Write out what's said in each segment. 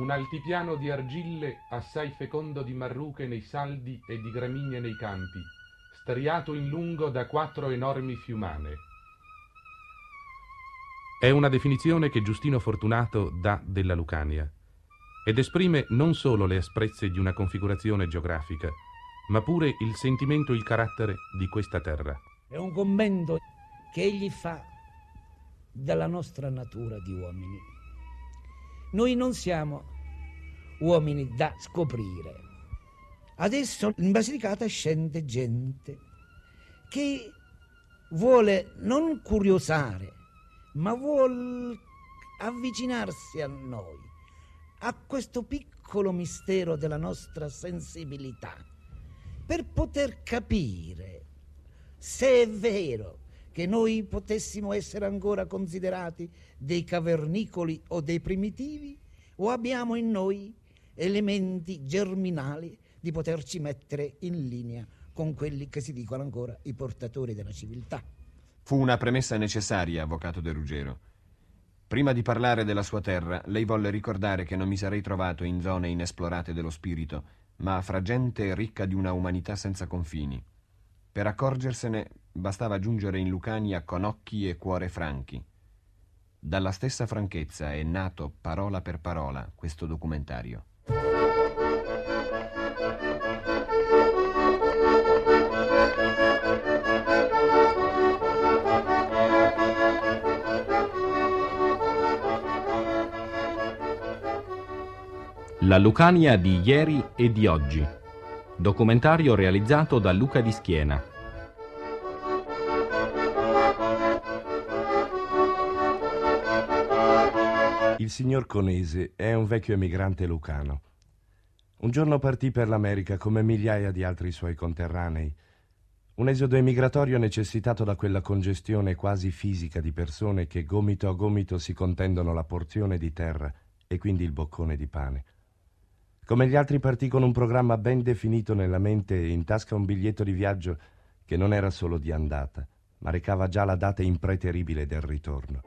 un altipiano di argille assai fecondo di marruche nei saldi e di gramigne nei campi, striato in lungo da quattro enormi fiumane. È una definizione che Giustino Fortunato dà della Lucania ed esprime non solo le asprezze di una configurazione geografica, ma pure il sentimento e il carattere di questa terra. È un commento che egli fa della nostra natura di uomini. Noi non siamo uomini da scoprire. Adesso in Basilicata scende gente che vuole non curiosare, ma vuole avvicinarsi a noi, a questo piccolo mistero della nostra sensibilità, per poter capire se è vero che noi potessimo essere ancora considerati dei cavernicoli o dei primitivi, o abbiamo in noi elementi germinali di poterci mettere in linea con quelli che si dicono ancora i portatori della civiltà. Fu una premessa necessaria, avvocato De Ruggero. Prima di parlare della sua terra, lei volle ricordare che non mi sarei trovato in zone inesplorate dello spirito, ma fra gente ricca di una umanità senza confini. Per accorgersene bastava giungere in Lucania con occhi e cuore franchi. Dalla stessa franchezza è nato parola per parola questo documentario. La Lucania di ieri e di oggi. Documentario realizzato da Luca di Schiena. Il signor Conese è un vecchio emigrante lucano. Un giorno partì per l'America come migliaia di altri suoi conterranei. Un esodo emigratorio necessitato da quella congestione quasi fisica di persone che gomito a gomito si contendono la porzione di terra e quindi il boccone di pane. Come gli altri partì con un programma ben definito nella mente e in tasca un biglietto di viaggio che non era solo di andata, ma recava già la data impreteribile del ritorno.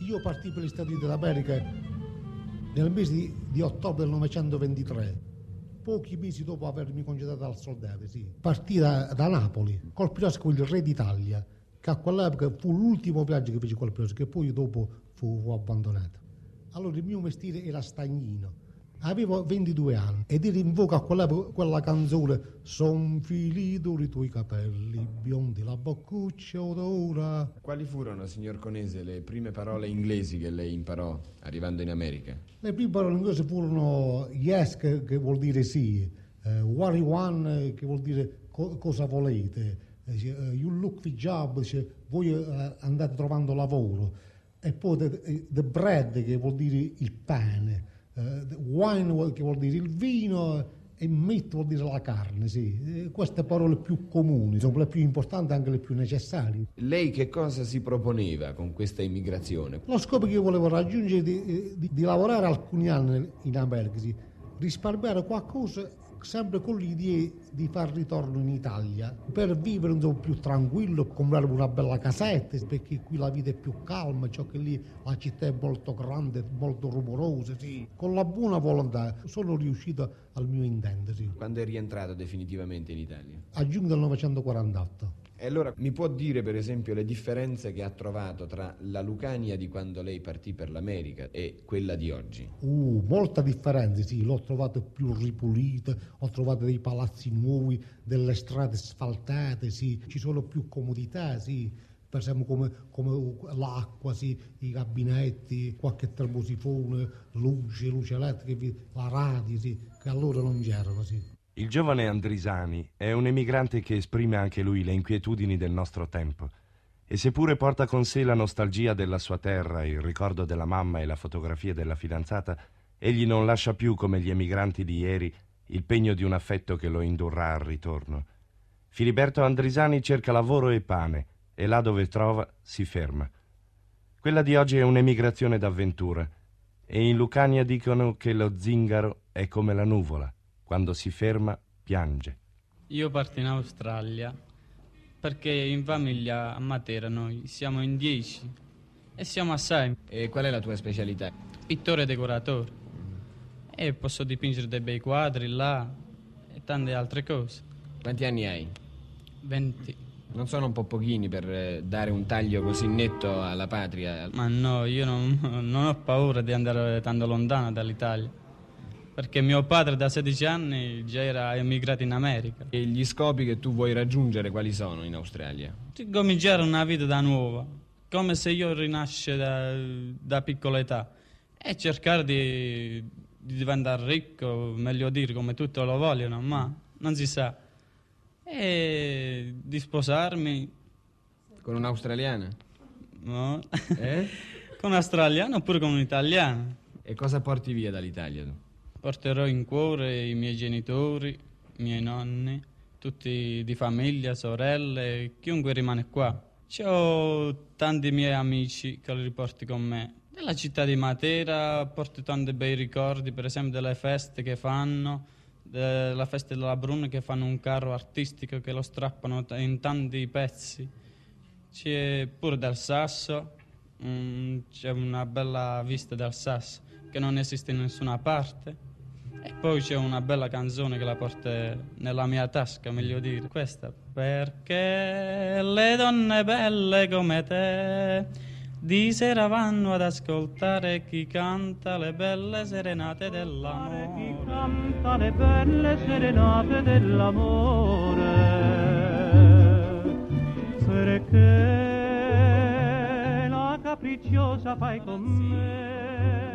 Io partii per gli Stati Uniti d'America nel mese di, di ottobre del 1923 pochi mesi dopo avermi congedato dal soldato, sì. Partì da, da Napoli col con il re d'Italia, che a quell'epoca fu l'ultimo viaggio che feci col pilota, che poi dopo fu, fu abbandonato. Allora il mio mestiere era stagnino. Avevo 22 anni ed ero in voga quella canzone Son filito i tuoi capelli, biondi la boccuccia odora. Quali furono, signor Conese, le prime parole inglesi che lei imparò arrivando in America? Le prime parole inglesi furono yes, che, che vuol dire sì, uh, what you want, che vuol dire co- cosa volete, uh, you look for job, dice, voi uh, andate trovando lavoro, e poi the, the bread, che vuol dire il pane Uh, wine che vuol dire il vino e meat vuol dire la carne, sì. Queste parole più comuni, sono le più importanti e anche le più necessarie. Lei che cosa si proponeva con questa immigrazione? Lo scopo che io volevo raggiungere è di, di, di, lavorare alcuni anni in America, sì. risparmiare qualcosa sempre con l'idea di far ritorno in Italia per vivere un po' più tranquillo, comprare una bella casetta perché qui la vita è più calma, ciò che lì la città è molto grande, molto rumorosa. Sì. Con la buona volontà sono riuscito al mio intento. Sì. Quando è rientrato definitivamente in Italia? A giugno del 1948. E allora mi può dire per esempio le differenze che ha trovato tra la Lucania di quando lei partì per l'America e quella di oggi? Uh, molta differenza, sì, l'ho trovata più ripulita, ho trovato dei palazzi nuovi, delle strade asfaltate, sì, ci sono più comodità, sì per esempio come, come l'acqua, sì, i gabinetti, qualche termosifone, luce, luce elettrica, la radio, sì, che allora non c'erano. Sì. Il giovane Andrisani è un emigrante che esprime anche lui le inquietudini del nostro tempo e seppure porta con sé la nostalgia della sua terra, il ricordo della mamma e la fotografia della fidanzata, egli non lascia più come gli emigranti di ieri il pegno di un affetto che lo indurrà al ritorno. Filiberto Andrisani cerca lavoro e pane e là dove trova si ferma. Quella di oggi è un'emigrazione d'avventura E in Lucania dicono che lo zingaro è come la nuvola, quando si ferma piange. Io parto in Australia perché in famiglia a Matera noi siamo in dieci e siamo assai. E qual è la tua specialità? Pittore e decoratore. E posso dipingere dei bei quadri là e tante altre cose. Quanti anni hai? 20. Non sono un po' pochini per eh, dare un taglio così netto alla patria? Ma no, io non, non ho paura di andare tanto lontano dall'Italia. Perché mio padre da 16 anni già era emigrato in America. E gli scopi che tu vuoi raggiungere quali sono in Australia? Cominciare una vita da nuova, come se io rinasce da, da piccola età e cercare di, di diventare ricco, meglio dire come tutti lo vogliono, ma non si sa. E di sposarmi, Con un'australiana? no? Eh? con un australiano oppure con un italiano. E cosa porti via dall'Italia tu? Porterò in cuore i miei genitori, i miei nonni, tutti di famiglia, sorelle, chiunque rimane qua. Ho tanti miei amici che li riporti con me. Nella città di Matera porto tanti bei ricordi, per esempio delle feste che fanno, della festa della Bruna che fanno un carro artistico che lo strappano in tanti pezzi. C'è pure del Sasso, mm, c'è una bella vista del Sasso che non esiste in nessuna parte. E poi c'è una bella canzone che la porta nella mia tasca, meglio dire. Questa. Perché le donne belle come te di sera vanno ad ascoltare chi canta le belle serenate dell'amore. canta le belle serenate dell'amore perché la capricciosa fai con me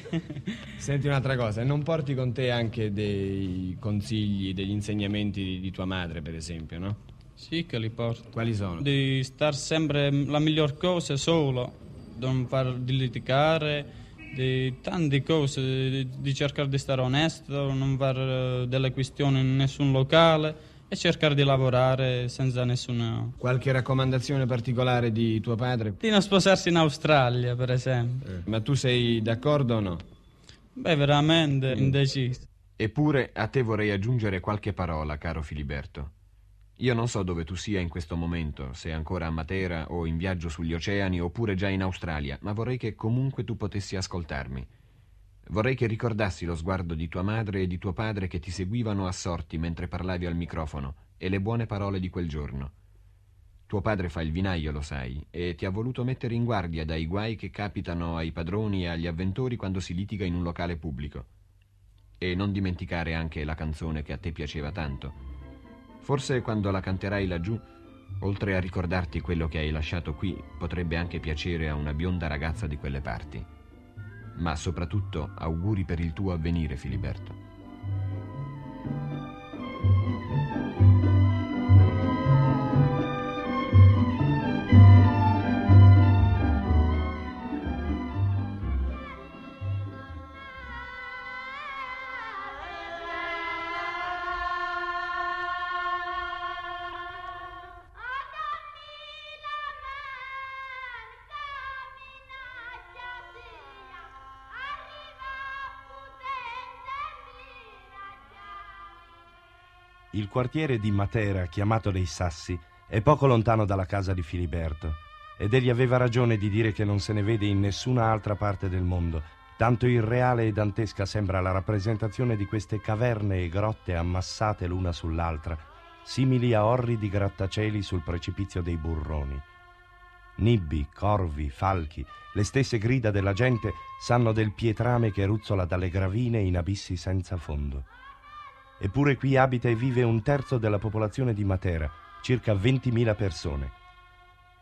Senti un'altra cosa, non porti con te anche dei consigli, degli insegnamenti di, di tua madre, per esempio, no? Sì che li porto. Quali sono? Di star sempre la miglior cosa solo, di non far di litigare, di tante cose, di, di cercare di stare onesto, non fare eh, delle questioni in nessun locale e cercare di lavorare senza nessuna... Qualche raccomandazione particolare di tuo padre? Di non sposarsi in Australia, per esempio. Ma tu sei d'accordo o no? Beh, veramente indeciso. Eppure a te vorrei aggiungere qualche parola, caro Filiberto. Io non so dove tu sia in questo momento, se ancora a Matera o in viaggio sugli oceani oppure già in Australia, ma vorrei che comunque tu potessi ascoltarmi. Vorrei che ricordassi lo sguardo di tua madre e di tuo padre che ti seguivano assorti mentre parlavi al microfono e le buone parole di quel giorno. Tuo padre fa il vinaio, lo sai, e ti ha voluto mettere in guardia dai guai che capitano ai padroni e agli avventori quando si litiga in un locale pubblico. E non dimenticare anche la canzone che a te piaceva tanto. Forse quando la canterai laggiù, oltre a ricordarti quello che hai lasciato qui, potrebbe anche piacere a una bionda ragazza di quelle parti. Ma soprattutto auguri per il tuo avvenire, Filiberto. Il quartiere di Matera, chiamato dei Sassi, è poco lontano dalla casa di Filiberto ed egli aveva ragione di dire che non se ne vede in nessuna altra parte del mondo, tanto irreale e dantesca sembra la rappresentazione di queste caverne e grotte ammassate l'una sull'altra, simili a orridi grattacieli sul precipizio dei burroni. Nibbi, corvi, falchi, le stesse grida della gente sanno del pietrame che ruzzola dalle gravine in abissi senza fondo. Eppure qui abita e vive un terzo della popolazione di Matera, circa 20.000 persone.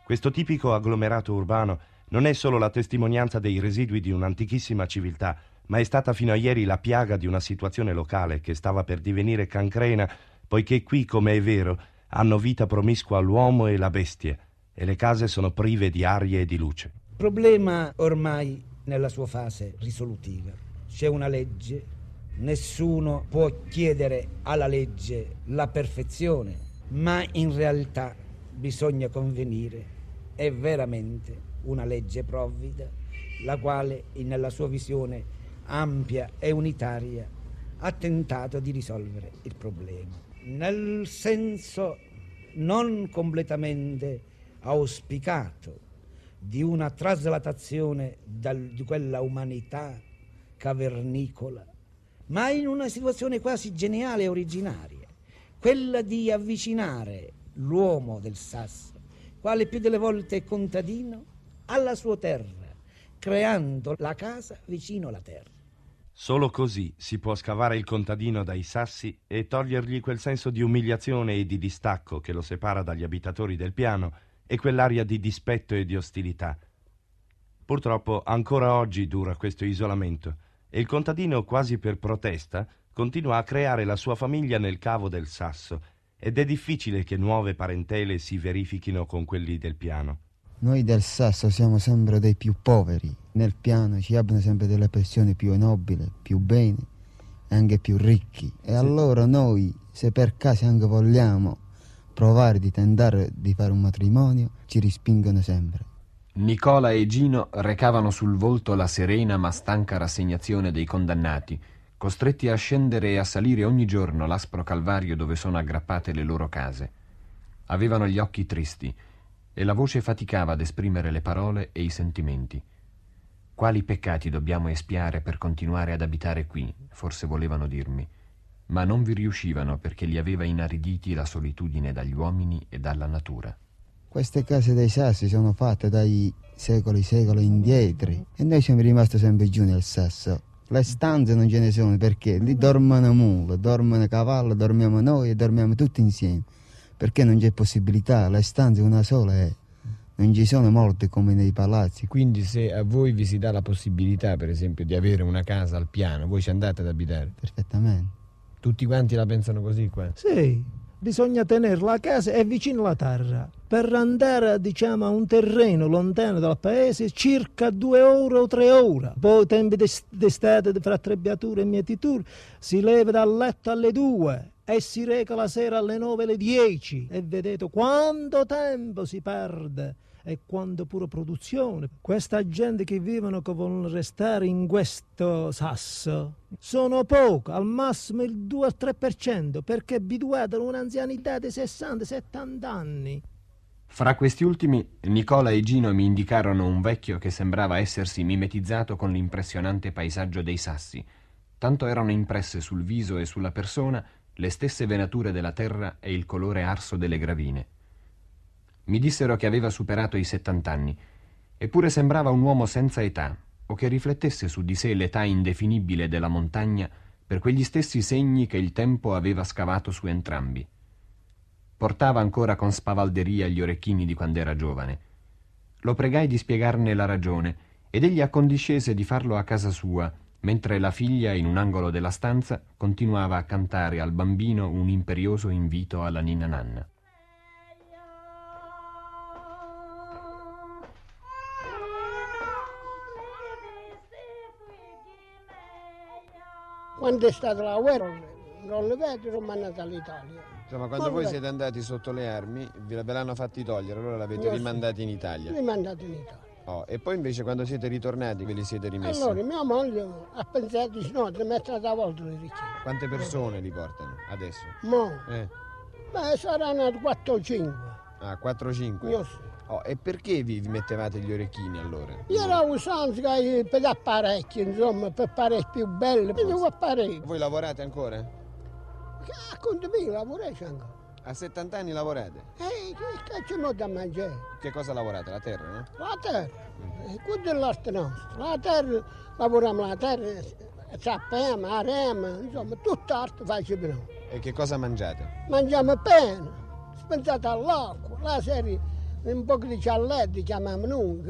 Questo tipico agglomerato urbano non è solo la testimonianza dei residui di un'antichissima civiltà, ma è stata fino a ieri la piaga di una situazione locale che stava per divenire cancrena, poiché qui, come è vero, hanno vita promiscua l'uomo e la bestia, e le case sono prive di aria e di luce. Problema ormai nella sua fase risolutiva. C'è una legge, nessuno può chiedere alla legge la perfezione, ma in realtà bisogna convenire, è veramente una legge provvida la quale, nella sua visione ampia e unitaria, ha tentato di risolvere il problema. Nel senso non completamente auspicato di una traslatazione dal- di quella umanità cavernicola, ma in una situazione quasi geniale e originaria, quella di avvicinare l'uomo del Sasso, quale più delle volte è contadino, alla sua terra, creando la casa vicino alla terra. Solo così si può scavare il contadino dai sassi e togliergli quel senso di umiliazione e di distacco che lo separa dagli abitatori del piano e quell'aria di dispetto e di ostilità. Purtroppo ancora oggi dura questo isolamento e il contadino, quasi per protesta, continua a creare la sua famiglia nel cavo del sasso ed è difficile che nuove parentele si verifichino con quelli del piano. Noi del Sasso siamo sempre dei più poveri. Nel piano ci abbiano sempre delle persone più nobili, più bene e anche più ricchi. E allora noi, se per caso anche vogliamo provare di tentare di fare un matrimonio, ci respingono sempre. Nicola e Gino recavano sul volto la serena ma stanca rassegnazione dei condannati, costretti a scendere e a salire ogni giorno l'aspro calvario dove sono aggrappate le loro case. Avevano gli occhi tristi e la voce faticava ad esprimere le parole e i sentimenti. Quali peccati dobbiamo espiare per continuare ad abitare qui? forse volevano dirmi, ma non vi riuscivano perché li aveva inariditi la solitudine dagli uomini e dalla natura. Queste case dei Sassi sono fatte dai secoli secoli indietro e noi siamo rimasti sempre giù nel Sasso. Le stanze non ce ne sono perché lì dormono mule, dormono cavallo, dormiamo noi e dormiamo tutti insieme. Perché non c'è possibilità, le stanze una sola è. Non ci sono molte come nei palazzi. Quindi se a voi vi si dà la possibilità, per esempio, di avere una casa al piano, voi ci andate ad abitare? Perfettamente. Tutti quanti la pensano così qua? Sì, bisogna tenere la casa e vicino alla terra. Per andare, diciamo, a un terreno lontano dal paese, circa due ore o tre ore. Poi, tempi d'est- d'estate, fra trebbiature e mietiture, si leva dal letto alle due e si reca la sera alle nove alle dieci. E vedete quanto tempo si perde e quanto pure produzione. Questa gente che vivono che vogliono restare in questo sasso sono poco, al massimo il 2-3%, perché abituati a un'anzianità di 60-70 anni. Fra questi ultimi, Nicola e Gino mi indicarono un vecchio che sembrava essersi mimetizzato con l'impressionante paesaggio dei sassi. Tanto erano impresse sul viso e sulla persona le stesse venature della terra e il colore arso delle gravine. Mi dissero che aveva superato i settant'anni, eppure sembrava un uomo senza età, o che riflettesse su di sé l'età indefinibile della montagna per quegli stessi segni che il tempo aveva scavato su entrambi. Portava ancora con spavalderia gli orecchini di quando era giovane. Lo pregai di spiegarne la ragione ed egli accondiscese di farlo a casa sua, mentre la figlia, in un angolo della stanza, continuava a cantare al bambino un imperioso invito alla ninna nanna. Quando è stata la guerra non le vedo, sono mandato all'Italia. Insomma, quando Non voi vedo. siete andati sotto le armi, ve l'hanno fatti togliere, allora l'avete rimandati in Italia. Rimandato in Italia. Oh, e poi invece quando siete ritornati ve li siete rimessi? Allora mia moglie ha pensato di no, di mettere da volta le ricche. Quante persone li portano adesso? Mo, Eh, beh, saranno 4 o 5. ah, 4-5. Io sì. Oh, e perché vi mettevate gli orecchini allora? Io ero usanza che per apparecchi, insomma, per apparecchi più belli. Per apparecchi. Voi lavorate ancora? A conto mio lavoro ancora. A 70 anni lavorate? E che cazzo non da mangiare? Che cosa lavorate? La terra, no? La terra, eh, quello è l'arte nostra. La terra, lavoriamo la terra, eh, sappiamo, aremo, insomma, tutta arte facciamo noi. E che cosa mangiate? Mangiamo bene, spensate all'acqua, la sera un po' di cialletti chiamiamo noi,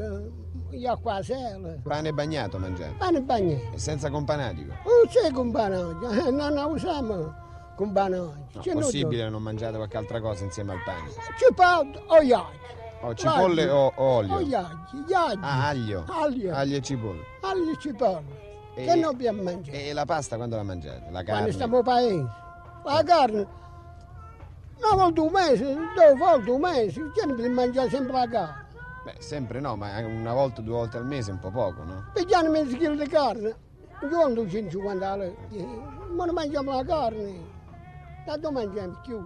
io qua sera, Pane bagnato mangiate? pane bagnato. E senza companatico? Non c'è compagnaggio, eh, non la usiamo compagnaggio. No, C'è possibile non mangiate qualche altra cosa insieme al pane? Cipolla o iaggi. Oh, cipolle o, o olio? O iaggi, iaggi. Ah, aglio. Aglio. Aglio e cipolle. Aglio e cipolla. E- Che non abbiamo mangiato. E la pasta quando la mangiate? La Quando carne? stiamo a paese. La carne, una volta un mese, due volte un mese, di mangiare sempre la carne. Beh, sempre no, ma una volta o due volte al mese è un po' poco, no? Pigliano mezzo chilo di carne, non 250 euro, ma non mangiamo la carne, da dove mangiamo più?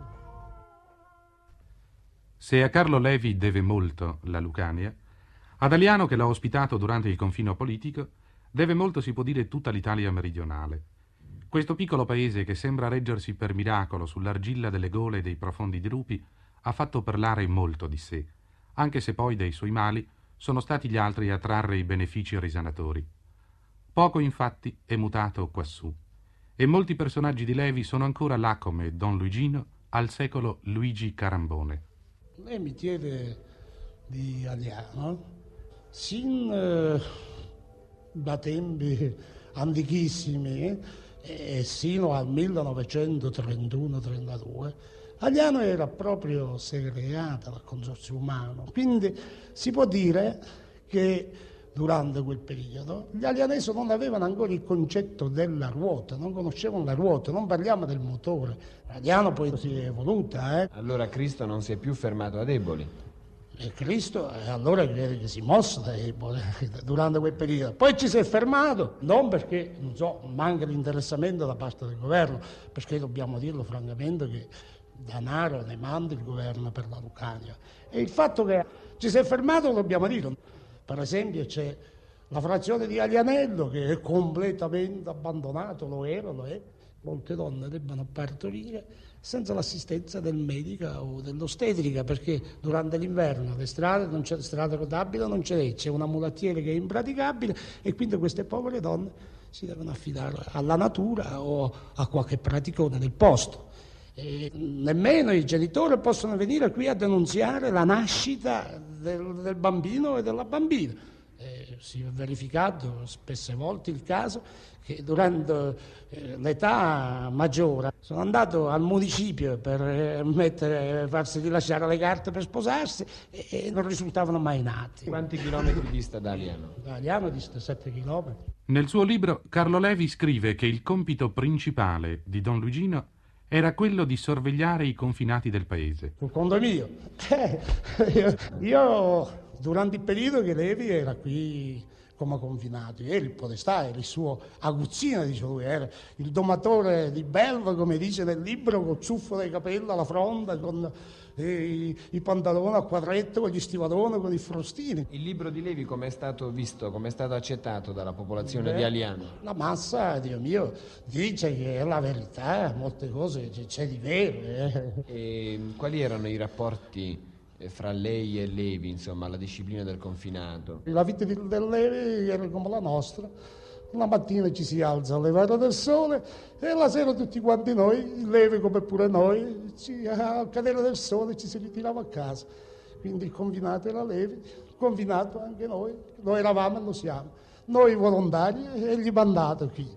Se a Carlo Levi deve molto la Lucania, ad Aliano che l'ha ospitato durante il confino politico, deve molto si può dire tutta l'Italia meridionale. Questo piccolo paese che sembra reggersi per miracolo sull'argilla delle gole e dei profondi drupi ha fatto parlare molto di sé, anche se poi dei suoi mali sono stati gli altri a trarre i benefici risanatori. Poco infatti è mutato quassù, e molti personaggi di Levi sono ancora là come Don Luigino al secolo Luigi Carambone. Lei mi chiede di Aliano, sin eh, da tempi antichissimi e sino al 1931-32 Agliano era proprio segregata dal consorzio umano, quindi si può dire che durante quel periodo gli alianesi non avevano ancora il concetto della ruota, non conoscevano la ruota, non parliamo del motore. L'agliano poi si è evoluta. Eh? Allora Cristo non si è più fermato a deboli. E Cristo allora crede che si mossa durante quel periodo. Poi ci si è fermato, non perché non so, manca l'interessamento da parte del governo, perché dobbiamo dirlo francamente che denaro ne manda il governo per la Lucania. E il fatto che ci si è fermato dobbiamo dire. Per esempio c'è la frazione di Aglianello che è completamente abbandonato, lo era, lo è. Molte donne debbano partorire senza l'assistenza del medico o dell'ostetrica perché durante l'inverno le strade non c'è strada rotabile, non c'è, c'è una mulattiera che è impraticabile e quindi queste povere donne si devono affidare alla natura o a qualche praticone del posto. E nemmeno i genitori possono venire qui a denunziare la nascita del, del bambino e della bambina. Eh, si è verificato spesse volte il caso che durante eh, l'età maggiore sono andato al municipio per eh, mettere, farsi rilasciare le carte per sposarsi e, e, non risultavano mai nati. Quanti chilometri dista da Aliano? Da Aliano dista 7 chilometri. Nel suo libro Carlo Levi scrive che il compito principale di Don Luigino era quello di sorvegliare i confinati del paese. Sul conto mio. Eh, io, io, durante il periodo che Levi era qui come confinato, era il podestà, era il suo aguzzino, dice lui, era il domatore di Belva, come dice nel libro, col ciuffo dei capelli alla fronda, con i, i, pantaloni a quadretto, con gli stivaloni, con i frostini. Il libro di Levi come è stato visto, come è stato accettato dalla popolazione Beh, di Aliano? La massa, Dio mio, dice che è la verità, molte cose c'è di vero. Eh. E quali erano i rapporti eh, fra lei e Levi, insomma, la disciplina del confinato? La vita del Levi era come la nostra la mattina ci si alza alle all'evata del sole e la sera tutti quanti noi, Levi come pure noi, ci, al cadere del sole ci si ritirava a casa. Quindi il confinato era Levi, il confinato anche noi, noi eravamo e lo siamo. Noi volontari e gli mandato qui.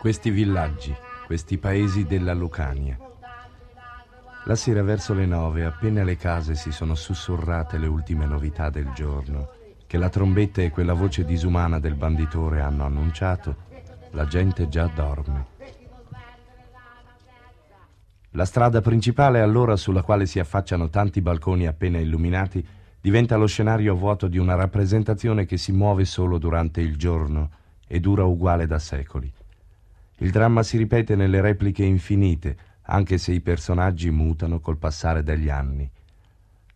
Questi villaggi, questi paesi della Lucania, la sera verso le nove, appena le case si sono sussurrate le ultime novità del giorno, che la trombetta e quella voce disumana del banditore hanno annunciato, la gente già dorme. La strada principale allora sulla quale si affacciano tanti balconi appena illuminati diventa lo scenario vuoto di una rappresentazione che si muove solo durante il giorno e dura uguale da secoli. Il dramma si ripete nelle repliche infinite, anche se i personaggi mutano col passare degli anni.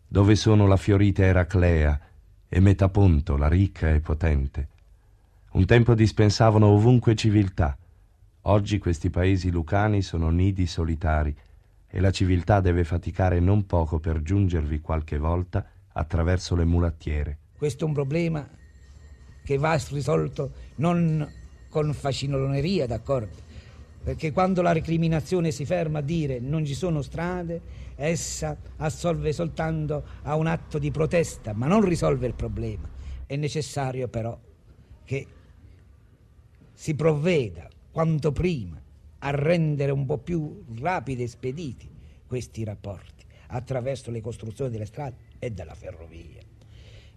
Dove sono la fiorita Eraclea e Metaponto, la ricca e potente? Un tempo dispensavano ovunque civiltà. Oggi questi paesi lucani sono nidi solitari e la civiltà deve faticare non poco per giungervi qualche volta attraverso le mulattiere. Questo è un problema che va risolto non con faciloneria, d'accordo, perché quando la recriminazione si ferma a dire non ci sono strade, essa assolve soltanto a un atto di protesta, ma non risolve il problema. È necessario però che si provveda quanto prima a rendere un po' più rapidi e spediti questi rapporti attraverso le costruzioni delle strade e della ferrovia,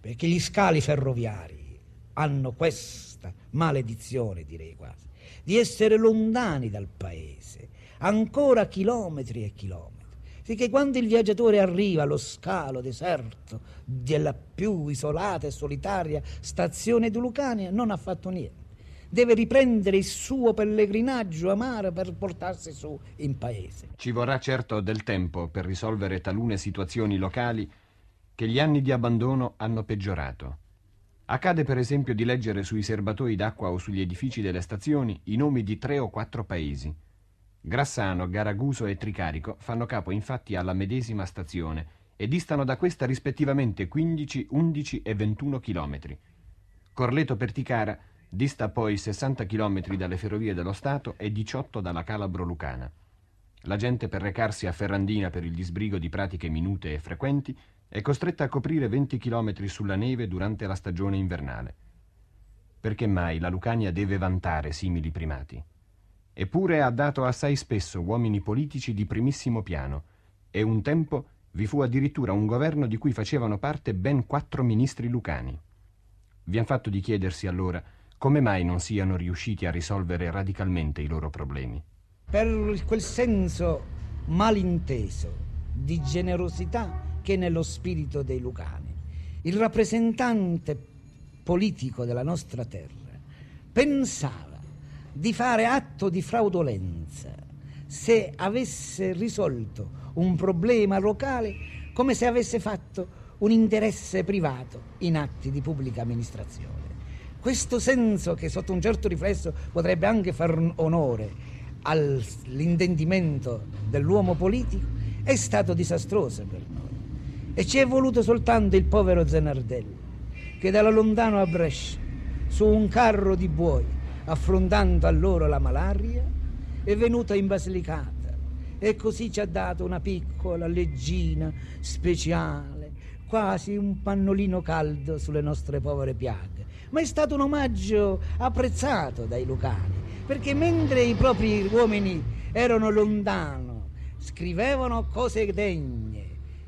perché gli scali ferroviari hanno questa maledizione, direi quasi, di essere lontani dal paese, ancora chilometri e chilometri. Sicché quando il viaggiatore arriva allo scalo deserto della più isolata e solitaria stazione di Lucania, non ha fatto niente. Deve riprendere il suo pellegrinaggio amaro per portarsi su in paese. Ci vorrà certo del tempo per risolvere talune situazioni locali che gli anni di abbandono hanno peggiorato. Accade per esempio di leggere sui serbatoi d'acqua o sugli edifici delle stazioni i nomi di tre o quattro paesi. Grassano, Garaguso e Tricarico fanno capo infatti alla medesima stazione e distano da questa rispettivamente 15, 11 e 21 chilometri. Corleto Perticara dista poi 60 chilometri dalle ferrovie dello Stato e 18 dalla Calabro Lucana. La gente per recarsi a Ferrandina per il disbrigo di pratiche minute e frequenti è costretta a coprire 20 chilometri sulla neve durante la stagione invernale. Perché mai la Lucania deve vantare simili primati? Eppure ha dato assai spesso uomini politici di primissimo piano e un tempo vi fu addirittura un governo di cui facevano parte ben quattro ministri lucani. Vi han fatto di chiedersi allora come mai non siano riusciti a risolvere radicalmente i loro problemi. Per quel senso malinteso di generosità che nello spirito dei lucani. Il rappresentante politico della nostra terra pensava di fare atto di fraudolenza se avesse risolto un problema locale come se avesse fatto un interesse privato in atti di pubblica amministrazione. Questo senso che sotto un certo riflesso potrebbe anche far onore all'intendimento dell'uomo politico è stato disastroso per noi. E ci è voluto soltanto il povero Zenardelli, che dalla lontano a Brescia, su un carro di buoi, affrontando allora la malaria, è venuto in Basilicata e così ci ha dato una piccola leggina speciale, quasi un pannolino caldo sulle nostre povere piaghe. Ma è stato un omaggio apprezzato dai lucani, perché mentre i propri uomini erano lontano, scrivevano cose degne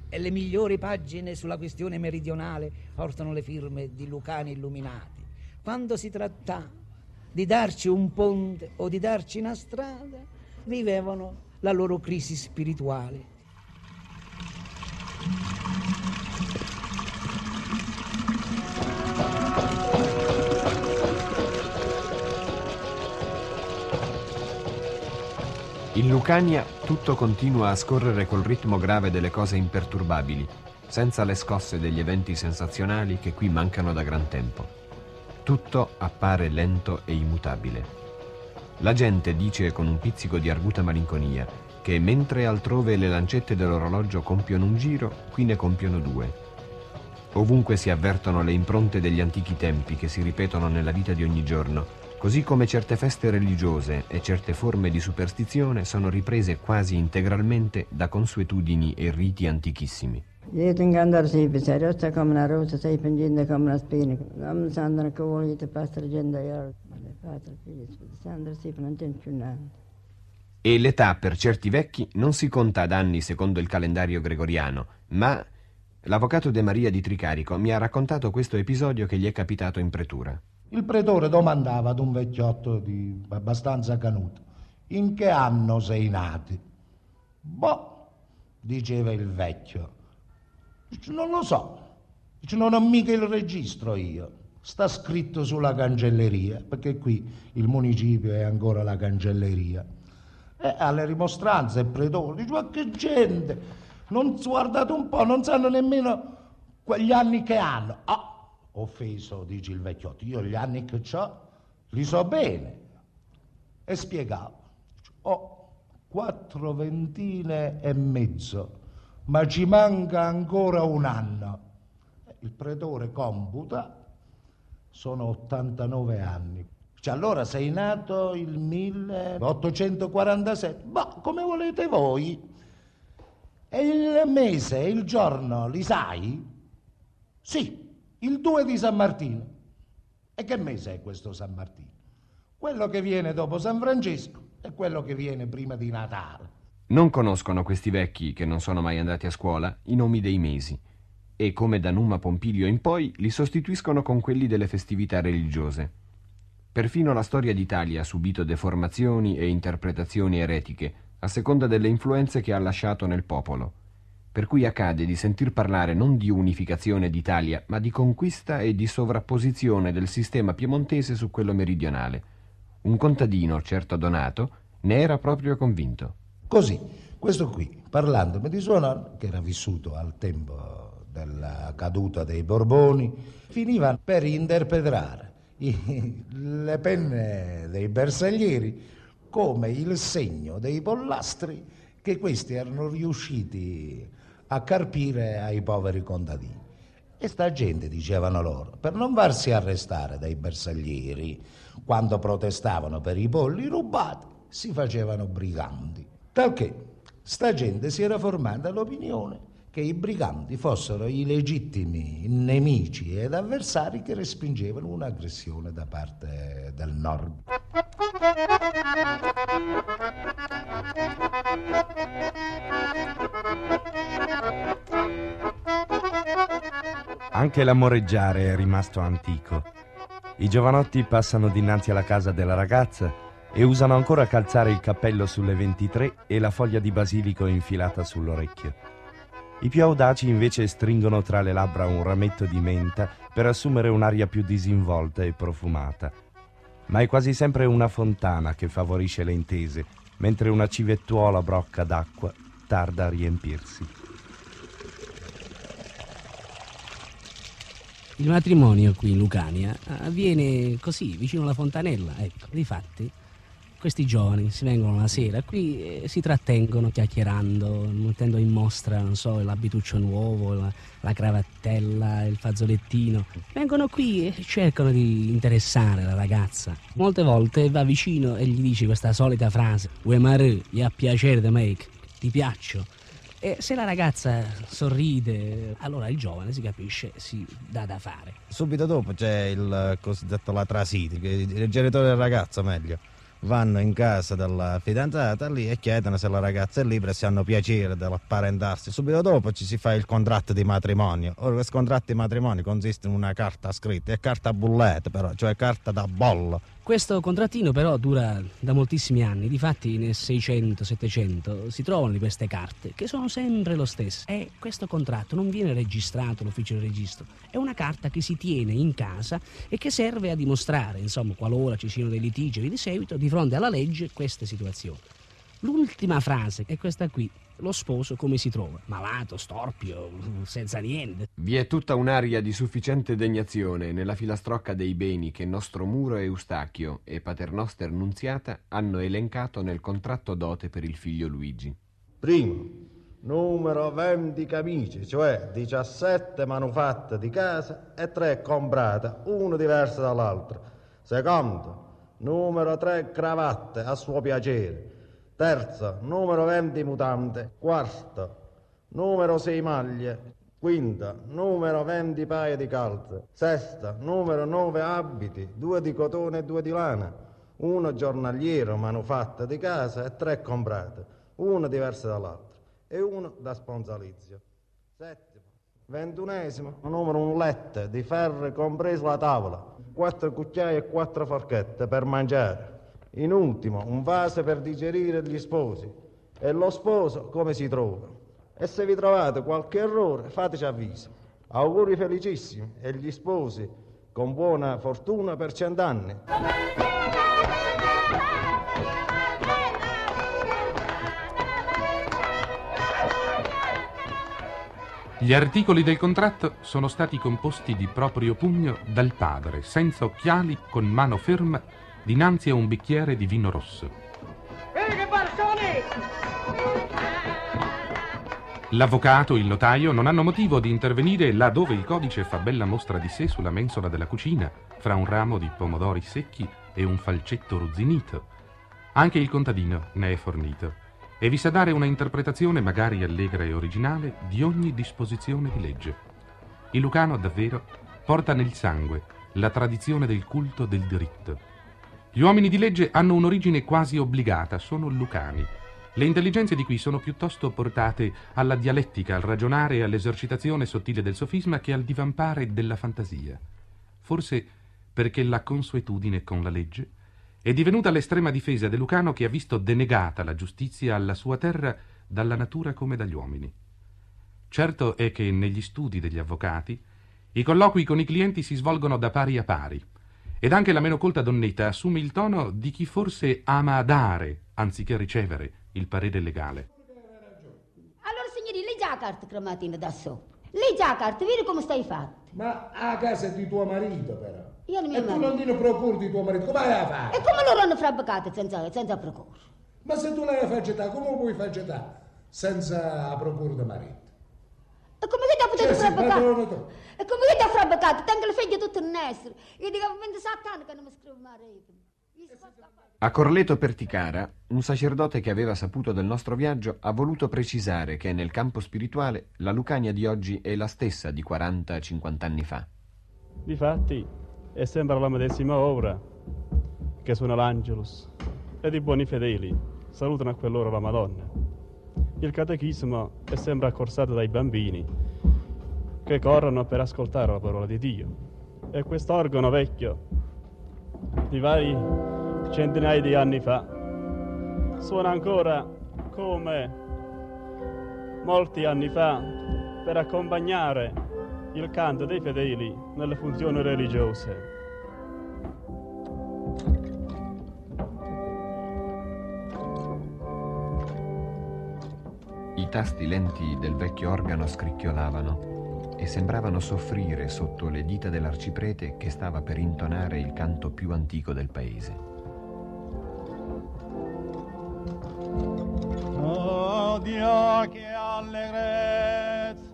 e le migliori pagine sulla questione meridionale portano le firme di lucani illuminati. Quando si trattava di darci un ponte o di darci una strada, vivevano la loro crisi spirituale. In Lucania tutto continua a scorrere col ritmo grave delle cose imperturbabili, senza le scosse degli eventi sensazionali che qui mancano da gran tempo. Tutto appare lento e immutabile. La gente dice con un pizzico di arguta malinconia che mentre altrove le lancette dell'orologio compiono un giro, qui ne compiono due. Ovunque si avvertono le impronte degli antichi tempi che si ripetono nella vita di ogni giorno, così come certe feste religiose e certe forme di superstizione sono riprese quasi integralmente da consuetudini e riti antichissimi. E l'età per certi vecchi non si conta ad anni secondo il calendario gregoriano, ma l'avvocato De Maria di Tricarico mi ha raccontato questo episodio che gli è capitato in pretura. Il pretore domandava ad un vecchiotto di abbastanza canuto, in che anno sei nati? Boh, diceva il vecchio, non lo so, non ho mica il registro io, sta scritto sulla cancelleria, perché qui il municipio è ancora la cancelleria. E alle rimostranze il pretore dice, ma che gente, non guardate un po', non sanno nemmeno quegli anni che hanno. Ah, offeso, dice il vecchiotto, io gli anni che ho li so bene. E spiegavo, ho quattro ventine e mezzo, ma ci manca ancora un anno. Il pretore computa, sono 89 anni. Cioè, allora sei nato il 1847, ma come volete voi? E il mese il giorno li sai? Sì, il 2 di San Martino. E che mese è questo San Martino? Quello che viene dopo San Francesco e quello che viene prima di Natale. Non conoscono questi vecchi, che non sono mai andati a scuola, i nomi dei mesi. e, come da Numa Pompilio in poi, li sostituiscono con quelli delle festività religiose. Perfino la storia d'Italia ha subito deformazioni e interpretazioni eretiche, a seconda delle influenze che ha lasciato nel popolo. Per cui accade di sentir parlare non di unificazione d'Italia, ma di conquista e di sovrapposizione del sistema piemontese su quello meridionale. Un contadino, certo Donato, ne era proprio convinto. Così, questo qui, parlandomi di suo nonno, che era vissuto al tempo della caduta dei Borboni, finiva per interpretare i- le penne dei bersaglieri come il segno dei pollastri che questi erano riusciti a carpire ai poveri contadini. E sta gente, dicevano loro, per non farsi arrestare dai bersaglieri, quando protestavano per i polli rubati, si facevano briganti. Talché sta gente si era formata l'opinione che i briganti fossero i legittimi nemici ed avversari che respingevano un'aggressione da parte del nord. Anche l'amoreggiare è rimasto antico. I giovanotti passano dinanzi alla casa della ragazza e usano ancora calzare il cappello sulle 23 e la foglia di basilico infilata sull'orecchio. I più audaci invece stringono tra le labbra un rametto di menta per assumere un'aria più disinvolta e profumata. Ma è quasi sempre una fontana che favorisce le intese, mentre una civettuola brocca d'acqua tarda a riempirsi. Il matrimonio qui in Lucania avviene così, vicino alla fontanella. Ecco, difatti, questi giovani si vengono la sera qui e si trattengono chiacchierando, mettendo in mostra, non so, l'abituccio nuovo, la, la cravattella, il fazzolettino. Vengono qui e cercano di interessare la ragazza. Molte volte va vicino e gli dice questa solita frase: Uè mare, gli ha piacere di me, ti piaccio. E se la ragazza sorride, allora il giovane si capisce, si dà da fare. Subito dopo c'è il cosiddetto latrasiti, che i genitori del ragazzo meglio vanno in casa della fidanzata lì e chiedono se la ragazza è libera e se hanno piacere dell'apparentarsi. Subito dopo ci si fa il contratto di matrimonio. Ora questo contratto di matrimonio consiste in una carta scritta, è carta bullette però, cioè carta da bollo. Questo contrattino però dura da moltissimi anni, difatti nel 600-700 si trovano queste carte che sono sempre lo stesso e questo contratto non viene registrato all'ufficio del registro, è una carta che si tiene in casa e che serve a dimostrare, insomma, qualora ci siano dei litigi di seguito, di fronte alla legge queste situazioni. L'ultima frase è questa qui. Lo sposo come si trova? Malato, storpio, senza niente. Vi è tutta un'aria di sufficiente degnazione nella filastrocca dei beni che nostro Muro e Eustachio e Paternoster Nunziata hanno elencato nel contratto dote per il figlio Luigi. Primo, numero 20 camicie, cioè 17 manufatte di casa e 3 comprate, una diversa dall'altra. Secondo, numero 3 cravatte a suo piacere. Terzo, numero 20 mutande. Quarto, numero 6 maglie. Quinta, numero 20 paia di calze. Sesta, numero 9 abiti, due di cotone e due di lana. Uno giornaliero manufatto di casa e tre comprate, una diversa dall'altra e uno da sponsalizio. Settimo, ventunesimo, numero un letto di ferro compreso la tavola, quattro cucchiai e quattro forchette per mangiare. In ultimo, un vaso per digerire gli sposi. E lo sposo come si trova? E se vi trovate qualche errore, fateci avviso. Auguri felicissimi e gli sposi con buona fortuna per cent'anni. Gli articoli del contratto sono stati composti di proprio pugno dal padre, senza occhiali, con mano ferma, dinanzi a un bicchiere di vino rosso. L'avvocato, il notaio, non hanno motivo di intervenire là dove il codice fa bella mostra di sé sulla mensola della cucina, fra un ramo di pomodori secchi e un falcetto ruzzinito. Anche il contadino ne è fornito e vi sa dare una interpretazione magari allegra e originale di ogni disposizione di legge. Il lucano, davvero, porta nel sangue la tradizione del culto del diritto. Gli uomini di legge hanno un'origine quasi obbligata, sono lucani, Le intelligenze di qui sono piuttosto portate alla dialettica, al ragionare e all'esercitazione sottile del sofisma che al divampare della fantasia. Forse perché la consuetudine con la legge è divenuta l'estrema difesa de Lucano che ha visto denegata la giustizia alla sua terra dalla natura come dagli uomini. Certo è che negli studi degli avvocati i colloqui con i clienti si svolgono da pari a pari ed anche la meno colta donnetta assume il tono di chi forse ama dare anziché ricevere il parere legale. Allora signori, lei già carta crematina da sopra. Lei già la carta, vedi come stai fatto. Ma a casa è di tuo marito però. Io non mi E tu non ti ne procuri di tuo marito, come hai a fare? E come loro hanno fabbricato senza, senza procura? Ma se tu l'hai faceta, come puoi faceta senza procura di marito? E come che ti ha potuto tu. E come che ti ha fabbricato? Tengo le figlie tutte in essere. Io dico, 27 anni che non mi scrivo marito. A Corleto Perticara, un sacerdote che aveva saputo del nostro viaggio ha voluto precisare che nel campo spirituale la Lucania di oggi è la stessa di 40-50 anni fa. Difatti, è sempre la medesima ora che suona l'Angelus ed i buoni fedeli salutano a quell'ora la Madonna. Il catechismo è sempre accorsato dai bambini che corrono per ascoltare la parola di Dio. E quest'organo vecchio di vari centinaia di anni fa suona ancora come molti anni fa per accompagnare il canto dei fedeli nelle funzioni religiose. I tasti lenti del vecchio organo scricchiolavano e sembravano soffrire sotto le dita dell'arciprete che stava per intonare il canto più antico del paese. Oh Dio che allegrezza,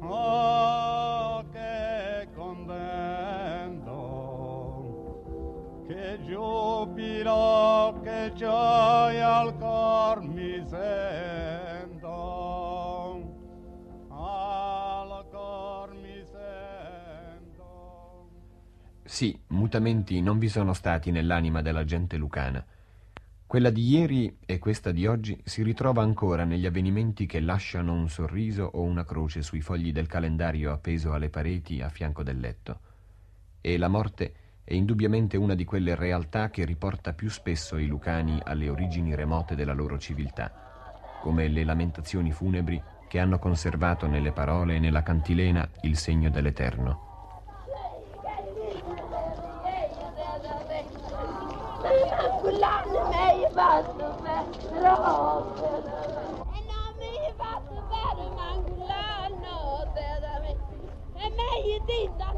oh che contento, che giubilo, che gioia al cor mi sento, mutamenti non vi sono stati nell'anima della gente lucana. Quella di ieri e questa di oggi si ritrova ancora negli avvenimenti che lasciano un sorriso o una croce sui fogli del calendario appeso alle pareti a fianco del letto. E la morte è indubbiamente una di quelle realtà che riporta più spesso i lucani alle origini remote della loro civiltà, come le lamentazioni funebri che hanno conservato nelle parole e nella cantilena il segno dell'eterno. Quell'anno hai fatto bene, troppo. E non mi fatto bene manco l'anno, me. E meglio di da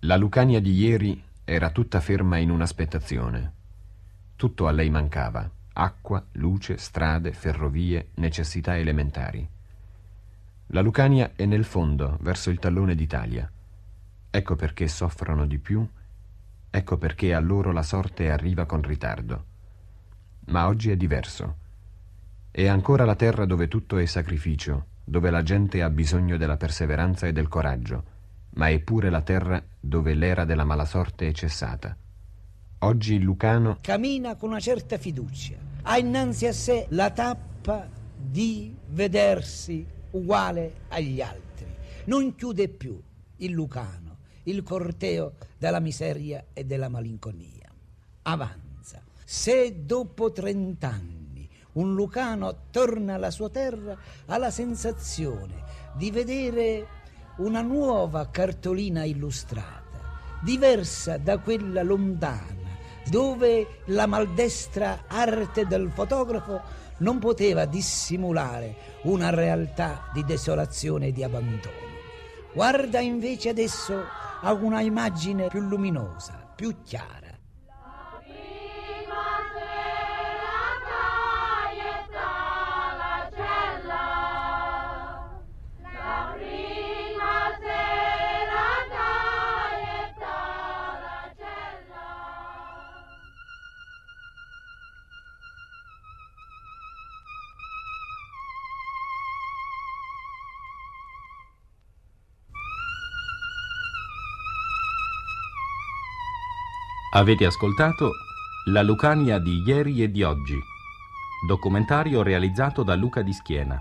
La Lucania di ieri era tutta ferma in un'aspettazione. Tutto a lei mancava: acqua, luce, strade, ferrovie, necessità elementari. La Lucania è nel fondo, verso il tallone d'Italia. Ecco perché soffrono di più, ecco perché a loro la sorte arriva con ritardo. Ma oggi è diverso. È ancora la terra dove tutto è sacrificio, dove la gente ha bisogno della perseveranza e del coraggio, ma è pure la terra dove l'era della malasorte è cessata. Oggi il Lucano cammina con una certa fiducia, ha innanzi a sé la tappa di vedersi uguale agli altri, non chiude più il Lucano, il corteo della miseria e della malinconia. Avanza. Se dopo trent'anni un Lucano torna alla sua terra, ha la sensazione di vedere una nuova cartolina illustrata, diversa da quella lontana, dove la maldestra arte del fotografo non poteva dissimulare una realtà di desolazione e di abbandono. Guarda invece adesso a una immagine più luminosa, più chiara. Avete ascoltato La Lucania di ieri e di oggi, Documentario realizzato da Luca Di Schiena.